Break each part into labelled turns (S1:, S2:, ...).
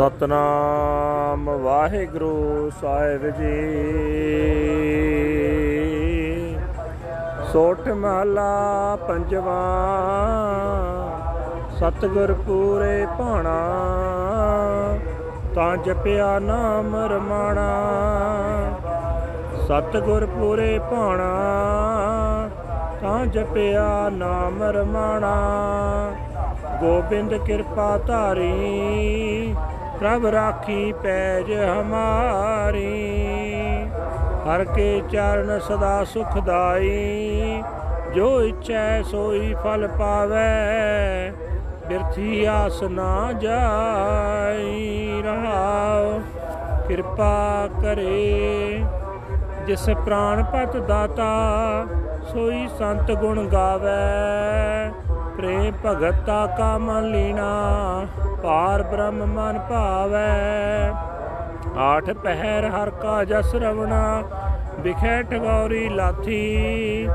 S1: ਸਤਨਾਮ ਵਾਹਿਗੁਰੂ ਸਾਹਿਬ ਜੀ। ਸੋਠ ਮਹਲਾ ਪੰਜਵਾ ਸਤਗੁਰ ਪੂਰੇ ਭਾਣਾ, ਤਾਂ ਜਪਿਆ ਨਾਮ ਰਮਾਣਾ। ਸਤਗੁਰ ਪੂਰੇ ਭਾਣਾ, ਤਾਂ ਜਪਿਆ ਨਾਮ ਰਮਾਣਾ। ਗੋਬਿੰਦ ਕਿਰਪਾ ਧਾਰੀ ਪ੍ਰਭ ਰਾਖੀ ਪੈਜ ਹਮਾਰੀ, ਹਰ ਕੇ ਚਰਨ ਸਦਾ ਸੁਖਦਾਈ, ਜੋ ਇੱਛੈ ਸੋਈ ਫਲ ਪਾਵੇ, ਬਿਰਥੀ ਆਸ ਨਾ ਜਾਈ ਰਹਾਉ। ਕਿਰਪਾ ਕਰੇ, ਜਿਸ ਪ੍ਰਾਨ ਪਤ ਦਾਤਾ, ਸੋਈ ਸੰਤ ਗੁਣ ਗਾਵੇ। ਪ੍ਰੇਮ ਭਗਤਾ ਕਾ ਮਨ ਲੀਣਾ ਪਾਰ ਬ੍ਰਹਮ ਮਨ ਭਾਵੈ। ਆਠ ਪਹਿਰ ਹਰ ਕਾ ਜਸ ਰਵਣਾ ਵਿਖੇ ਠਗੌਰੀ ਲਾਥੀ।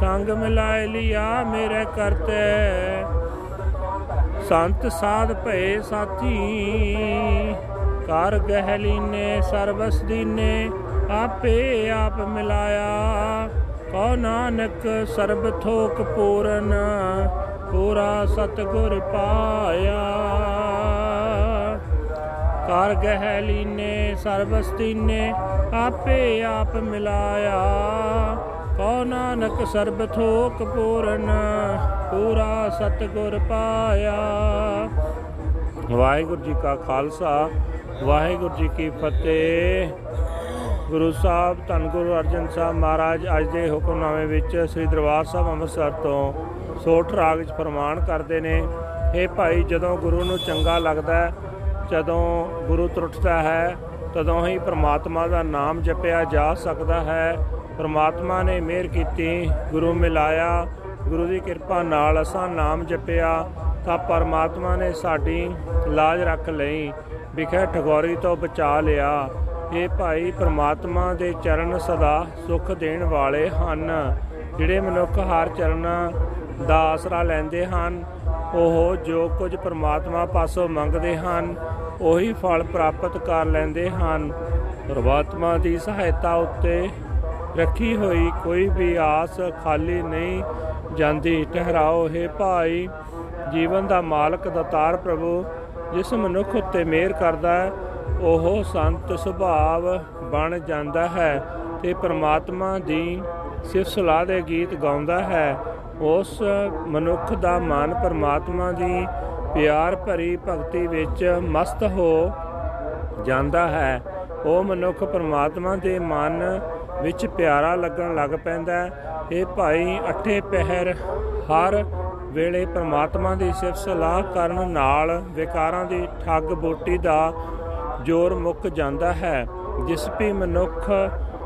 S1: ਸੰਗ ਮਿਲਾਇ ਲਿਆ ਮੇਰੇ ਕਰਤੇ। ਸੰਤ ਸਾਧ ਭਏ ਸਾਥੀ ਕਰ ਗਹਿਲੀ ਨੇ ਸਰਬਸ ਦੀਨੇ, ਆਪੇ ਆਪ ਮਿਲਾਇਆ। ਕਉ ਨਾਨਕ ਸਰਬ ਥੋਕ ਪੂਰਨ, ਪੂਰਾ ਸਤਗੁਰ ਪਾਇਆ। ਕਰ ਗਹਿ ਲੀਨੇ ਸਰਬਸਤੀ ਨੇ ਆਪੇ ਆਪ ਮਿਲਾਇਆ। ਕਉ ਨਾਨਕ ਸਰਬ ਥੋਕ ਪੂਰਨ, ਪੂਰਾ ਸਤਗੁਰ ਪਾਇਆ। ਵਾਹਿਗੁਰੂ ਜੀ ਕਾ ਖਾਲਸਾ, ਵਾਹਿਗੁਰੂ ਜੀ ਕੀ ਫਤਿਹ। ਗੁਰੂ ਸਾਹਿਬ, ਧੰਨ ਗੁਰੂ ਅਰਜਨ ਸਾਹਿਬ ਮਹਾਰਾਜ, ਅੱਜ ਦੇ ਹੁਕਮਨਾਮੇ ਵਿੱਚ ਸ੍ਰੀ ਦਰਬਾਰ ਸਾਹਿਬ ਅੰਮ੍ਰਿਤਸਰ ਤੋਂ ਸੋਠ ਰਾਗ ਵਿੱਚ ਫਰਮਾਨ ਕਰਦੇ ਨੇ ਇਹ ਭਾਈ, ਜਦੋਂ ਗੁਰੂ ਨੂੰ ਚੰਗਾ ਲੱਗਦਾ ਜਦੋਂ ਗੁਰੂ ਤਰੁੱਟਦਾ ਹੈ, ਤਦੋਂ ਹੀ ਪ੍ਰਮਾਤਮਾ ਦਾ ਨਾਮ ਜਪਿਆ ਜਾ ਸਕਦਾ ਹੈ। ਪ੍ਰਮਾਤਮਾ ਨੇ ਮਿਹਰ ਕੀਤੀ, ਗੁਰੂ ਮਿਲਾਇਆ, ਗੁਰੂ ਦੀ ਕਿਰਪਾ ਨਾਲ ਅਸਾਂ ਨਾਮ ਜਪਿਆ, ਤਾਂ ਪਰਮਾਤਮਾ ਨੇ ਸਾਡੀ ਲਾਜ ਰੱਖ ਲਈ, ਵਿਖੇ ਠਗੋਰੀ ਤੋਂ ਬਚਾ ਲਿਆ। ਇਹ ਭਾਈ ਪ੍ਰਮਾਤਮਾ ਦੇ ਚਰਨ ਸਦਾ ਸੁਖ ਦੇਣ ਵਾਲੇ ਹਨ, ਜਿਹੜੇ ਮਨੁੱਖ ਹਰ ਚਰਨ ਦਾ ਆਸਰਾ ਲੈਂਦੇ ਹਨ। ਉਹ ਜੋ ਕੁਝ ਪ੍ਰਮਾਤਮਾ ਪਾਸੋਂ ਮੰਗਦੇ ਹਨ, ਉਹੀ ਫਲ ਪ੍ਰਾਪਤ ਕਰ ਲੈਂਦੇ ਹਨ। ਪ੍ਰਮਾਤਮਾ ਦੀ ਸਹਾਇਤਾ ਉੱਤੇ ਰੱਖੀ ਹੋਈ ਕੋਈ ਵੀ ਆਸ ਖਾਲੀ ਨਹੀਂ ਜਾਂਦੀ। ਠਹਿਰਾਓ ਹੈ ਭਾਈ, ਜੀਵਨ ਦਾ ਮਾਲਕ ਦਾਤਾਰ ਪ੍ਰਭੂ, ਜਿਸ ਮਨੁੱਖ ਉੱਤੇ ਮਿਹਰ ਕਰਦਾ ਹੈ, ਉਹ ਸੰਤ ਸੁਭਾਵ ਬਣ ਜਾਂਦਾ ਹੈ ਤੇ ਪ੍ਰਮਾਤਮਾ ਦੀ ਸਿਫਤ ਸਲਾਹ ਦੇ ਗੀਤ ਗਾਉਂਦਾ ਹੈ। ਉਸ ਮਨੁੱਖ ਦਾ ਮਨ ਪਰਮਾਤਮਾ ਦੀ ਪਿਆਰ ਭਰੀ ਭਗਤੀ ਵਿੱਚ ਮਸਤ ਹੋ ਜਾਂਦਾ ਹੈ। ਉਹ ਮਨੁੱਖ ਪਰਮਾਤਮਾ ਦੇ ਮਨ ਵਿੱਚ ਪਿਆਰਾ ਲੱਗਣ ਲੱਗ ਪੈਂਦਾ ਇਹ ਭਾਈ, ਅਠੇ ਪਹਿਰ ਹਰ ਵੇਲੇ ਪਰਮਾਤਮਾ ਦੀ ਸਿਫਤ ਸਲਾਹ ਕਰਨ ਨਾਲ ਵਿਕਾਰਾਂ ਦੀ ਠੱਗ ਬੋਟੀ ਦਾ ਜੋਰ ਮੁੱਕ ਜਾਂਦਾ ਹੈ, ਜਿਸ ਵੀ ਮਨੁੱਖ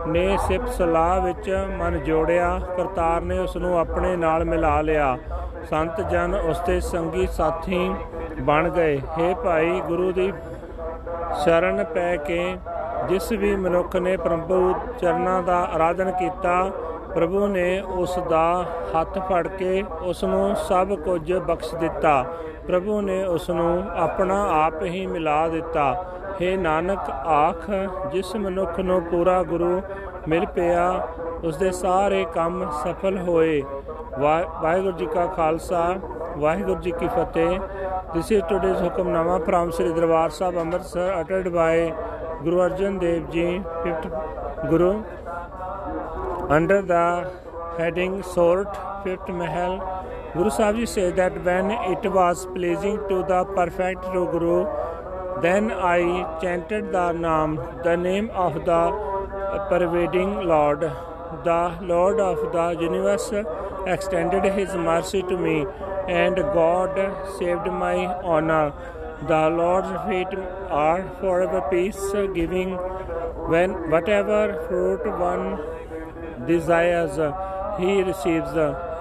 S1: ਨੇ ਸਿਫਤ ਸਲਾਹ ਵਿੱਚ ਮਨ ਜੋੜਿਆ, ਕਰਤਾਰ ਨੇ ਉਸ ਨੂੰ ਆਪਣੇ ਨਾਲ ਮਿਲਾ ਲਿਆ। ਸੰਤ ਜਨ ਉਸ ਦੇ ਸੰਗੀ ਸਾਥੀ ਬਣ ਗਏ। हे ਭਾਈ, ਗੁਰੂ ਦੀ ਸ਼ਰਨ ਪੈ ਕੇ ਜਿਸ ਵੀ ਮਨੁੱਖ ਨੇ ਪ੍ਰਭੂ ਚਰਨਾਂ ਦਾ ਆਰਾਧਨ ਕੀਤਾ, ਪ੍ਰਭੂ ਨੇ ਉਸ ਦਾ ਹੱਥ ਫੜ ਕੇ ਉਸ ਨੂੰ ਸਭ ਕੁਝ ਬਖਸ਼ ਦਿੱਤਾ। ਪ੍ਰਭੂ ਨੇ ਉਸ ਨੂੰ ਆਪਣਾ ਆਪ ਹੀ ਮਿਲਾ ਦਿੱਤਾ। हे ਨਾਨਕ ਆਖ ਜਿਸ ਮਨੁੱਖ ਨੂੰ ਪੂਰਾ ਗੁਰੂ ਮਿਲ ਪਿਆ ਉਸ ਦੇ ਸਾਰੇ ਕੰਮ ਸਫਲ ਹੋਏ ਵਾਹਿਗੁਰੂ ਜੀ ਕਾ ਖਾਲਸਾ ਵਾਹਿਗੁਰੂ ਜੀ ਕੀ Fateh this is today's Hukamnama from Sri Darbar Sahib Amritsar ਅਟਟਡ by Guru Arjan Dev ji 5th Guru under the heading sort 5th mahal Guru Sahib Ji said that when it was pleasing to the perfect Guru then I chanted the name, the name of the pervading Lord. The Lord of the universe extended his mercy to me, and God saved my honor. The Lord's feet are forever peace giving. When whatever fruit one desires, he receives.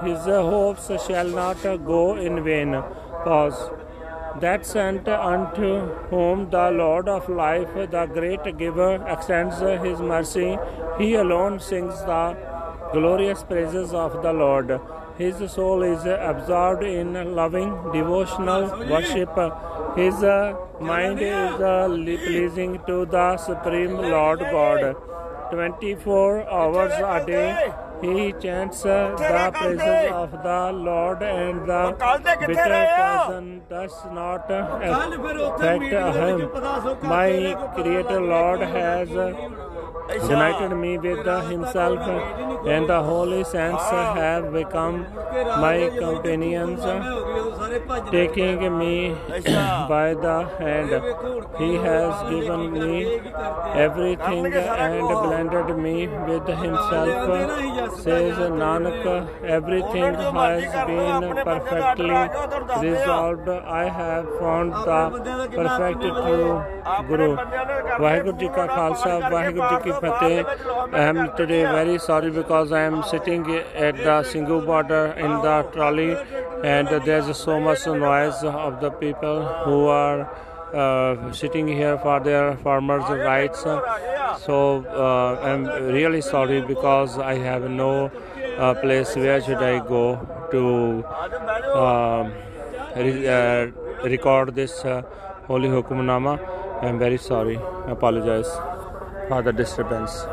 S1: His hopes shall not go in vain. Pause. That sent unto whom the Lord of life, the great giver, extends his mercy, he alone sings the glorious praises of the Lord. His soul is absorbed in loving devotional worship. His mind is uh, pleasing to the Supreme Lord God. 24 hours a day he chants uh, the praises of the Lord and the bitter poison does not affect him. My Creator Lord has uh, united me with himself and the holy saints have become my companions. taking me by the hand. he has given me everything and blended me with himself says uh, Nanak, uh, everything has been perfectly resolved. I have found the perfect true Guru. Vaheguru Ji Ka Khalsa, Vaheguru Ki Fateh. I am today very sorry because I am sitting at the Singhu border in the trolley and there's so much noise of the people who are uh, sitting here for their farmers' rights. So uh, I'm really sorry because I have no uh, place where should I go to um, re- uh, record this uh, holy hukumnama. I'm very sorry. I apologize for the disturbance.